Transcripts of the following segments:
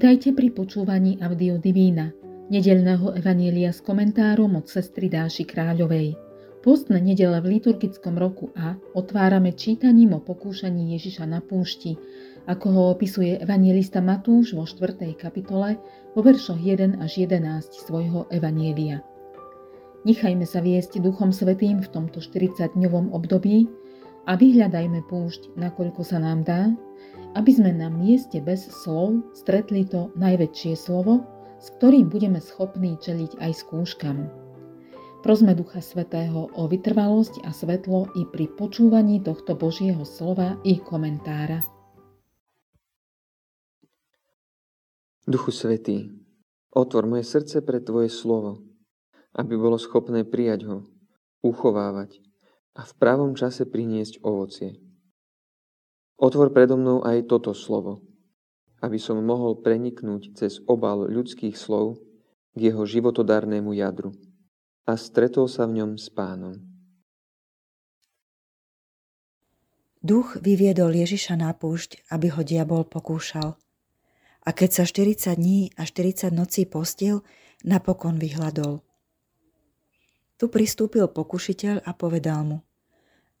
Vítajte pri počúvaní Audio Divína, nedelného evanielia s komentárom od sestry Dáši Kráľovej. Postné nedele v liturgickom roku A otvárame čítaním o pokúšaní Ježiša na púšti, ako ho opisuje evangelista Matúš vo 4. kapitole vo veršoch 1 až 11 svojho evanielia. Nechajme sa viesť Duchom Svetým v tomto 40-dňovom období a vyhľadajme púšť, nakoľko sa nám dá, aby sme na mieste bez slov stretli to najväčšie slovo, s ktorým budeme schopní čeliť aj skúškam. Prosme Ducha Svetého o vytrvalosť a svetlo i pri počúvaní tohto Božieho slova i komentára. Duchu Svetý, otvor moje srdce pre Tvoje slovo, aby bolo schopné prijať ho, uchovávať a v pravom čase priniesť ovocie. Otvor predo mnou aj toto slovo, aby som mohol preniknúť cez obal ľudských slov k jeho životodarnému jadru a stretol sa v ňom s pánom. Duch vyviedol Ježiša na púšť, aby ho diabol pokúšal. A keď sa 40 dní a 40 nocí postil, napokon vyhľadol. Tu pristúpil pokušiteľ a povedal mu,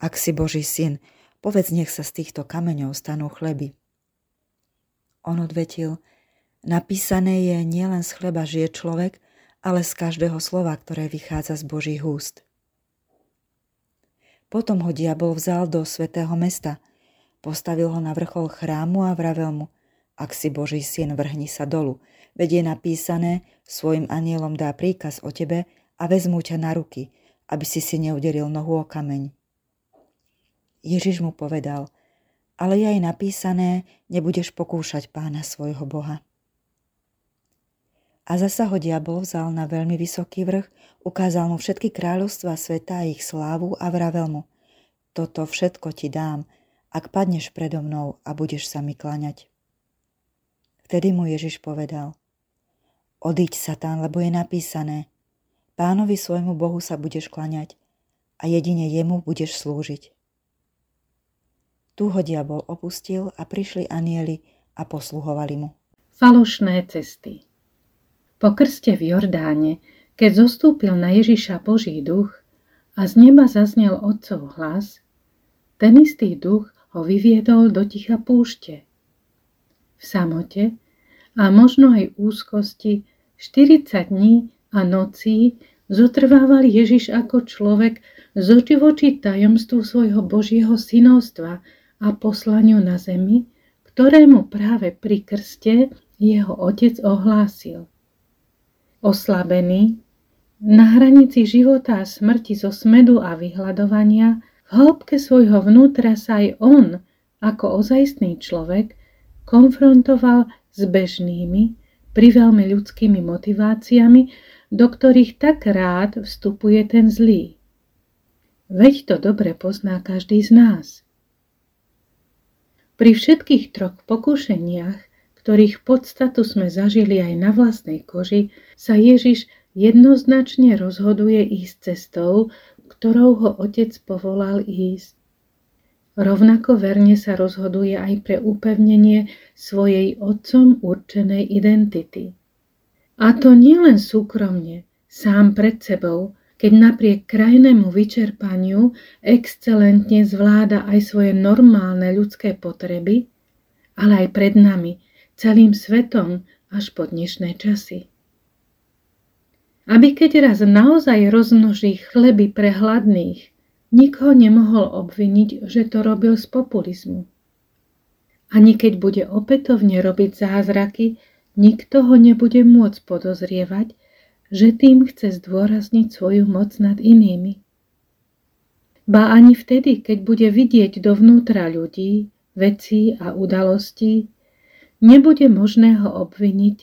ak si Boží syn, Povedz, nech sa z týchto kameňov stanú chleby. On odvetil, napísané je nielen z chleba žije človek, ale z každého slova, ktoré vychádza z Božích úst. Potom ho diabol vzal do svetého mesta, postavil ho na vrchol chrámu a vravel mu, ak si Boží syn, vrhni sa dolu, veď je napísané, svojim anielom dá príkaz o tebe a vezmú ťa na ruky, aby si si neuderil nohu o kameň. Ježiš mu povedal, ale je aj napísané, nebudeš pokúšať pána svojho Boha. A zasa ho diabol vzal na veľmi vysoký vrch, ukázal mu všetky kráľovstva sveta a ich slávu a vravel mu, toto všetko ti dám, ak padneš predo mnou a budeš sa mi klaňať. Vtedy mu Ježiš povedal, odiď Satan, lebo je napísané, pánovi svojmu Bohu sa budeš klaňať a jedine jemu budeš slúžiť. Tu ho diabol opustil a prišli anieli a posluhovali mu. Falošné cesty Po krste v Jordáne, keď zostúpil na Ježiša Boží duch a z neba zaznel otcov hlas, ten istý duch ho vyviedol do ticha púšte. V samote a možno aj úzkosti 40 dní a nocí zotrvával Ježiš ako človek z oči tajomstvu svojho Božieho synovstva, a poslaniu na zemi, ktorému práve pri krste jeho otec ohlásil. Oslabený, na hranici života a smrti zo smedu a vyhľadovania, v hĺbke svojho vnútra sa aj on, ako ozajstný človek, konfrontoval s bežnými, priveľmi ľudskými motiváciami, do ktorých tak rád vstupuje ten zlý. Veď to dobre pozná každý z nás. Pri všetkých troch pokúšeniach, ktorých podstatu sme zažili aj na vlastnej koži, sa Ježiš jednoznačne rozhoduje ísť cestou, ktorou ho otec povolal ísť. Rovnako verne sa rozhoduje aj pre upevnenie svojej otcom určenej identity. A to nielen súkromne, sám pred sebou, keď napriek krajnému vyčerpaniu excelentne zvláda aj svoje normálne ľudské potreby, ale aj pred nami, celým svetom až po dnešné časy. Aby keď raz naozaj rozmnoží chleby pre hladných, nikoho nemohol obviniť, že to robil z populizmu. Ani keď bude opätovne robiť zázraky, nikto ho nebude môcť podozrievať, že tým chce zdôrazniť svoju moc nad inými. Ba ani vtedy, keď bude vidieť dovnútra ľudí, vecí a udalostí, nebude možné ho obviniť,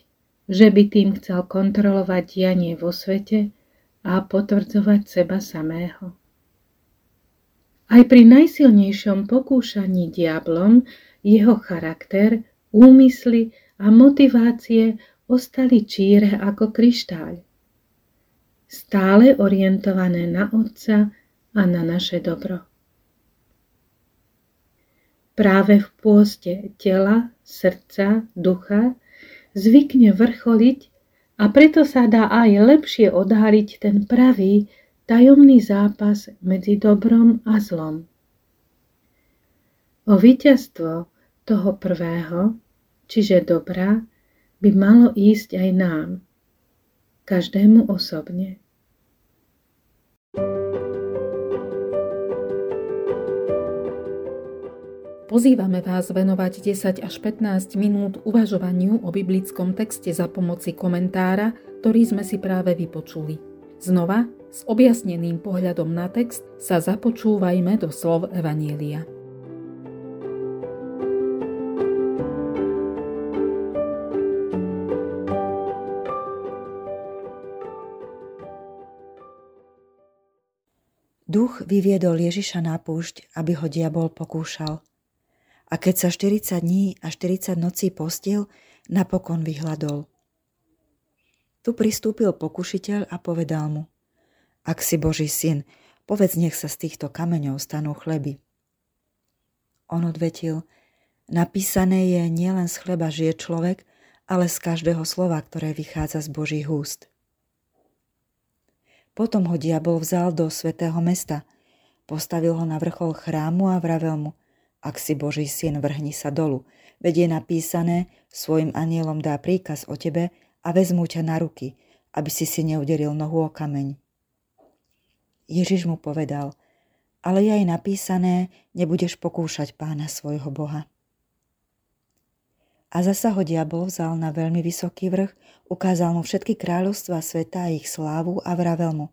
že by tým chcel kontrolovať dianie vo svete a potvrdzovať seba samého. Aj pri najsilnejšom pokúšaní diablom jeho charakter, úmysly a motivácie ostali číre ako kryštáľ stále orientované na Otca a na naše dobro. Práve v pôste tela, srdca, ducha zvykne vrcholiť a preto sa dá aj lepšie odhaliť ten pravý, tajomný zápas medzi dobrom a zlom. O víťazstvo toho prvého, čiže dobra, by malo ísť aj nám, každému osobne. Pozývame vás venovať 10 až 15 minút uvažovaniu o biblickom texte za pomoci komentára, ktorý sme si práve vypočuli. Znova, s objasneným pohľadom na text, sa započúvajme do slov Evanielia. Duch vyviedol Ježiša na púšť, aby ho diabol pokúšal – a keď sa 40 dní a 40 nocí postil, napokon vyhľadol. Tu pristúpil pokušiteľ a povedal mu, ak si Boží syn, povedz nech sa z týchto kameňov stanú chleby. On odvetil, napísané je nielen z chleba žije človek, ale z každého slova, ktoré vychádza z Božích úst. Potom ho diabol vzal do svetého mesta, postavil ho na vrchol chrámu a vravel mu – ak si Boží syn, vrhni sa dolu. Veď je napísané, svojim anielom dá príkaz o tebe a vezmú ťa na ruky, aby si si neuderil nohu o kameň. Ježiš mu povedal, ale je aj napísané, nebudeš pokúšať pána svojho Boha. A zasa ho diabol vzal na veľmi vysoký vrch, ukázal mu všetky kráľovstva sveta a ich slávu a vravel mu,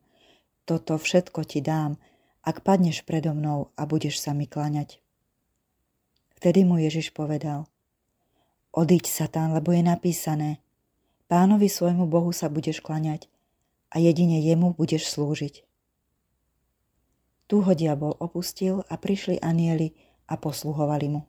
toto všetko ti dám, ak padneš predo mnou a budeš sa mi klaňať. Vtedy mu Ježiš povedal, Odiď, Satan, lebo je napísané, pánovi svojmu Bohu sa budeš klaňať a jedine jemu budeš slúžiť. Tu ho diabol opustil a prišli anieli a posluhovali mu.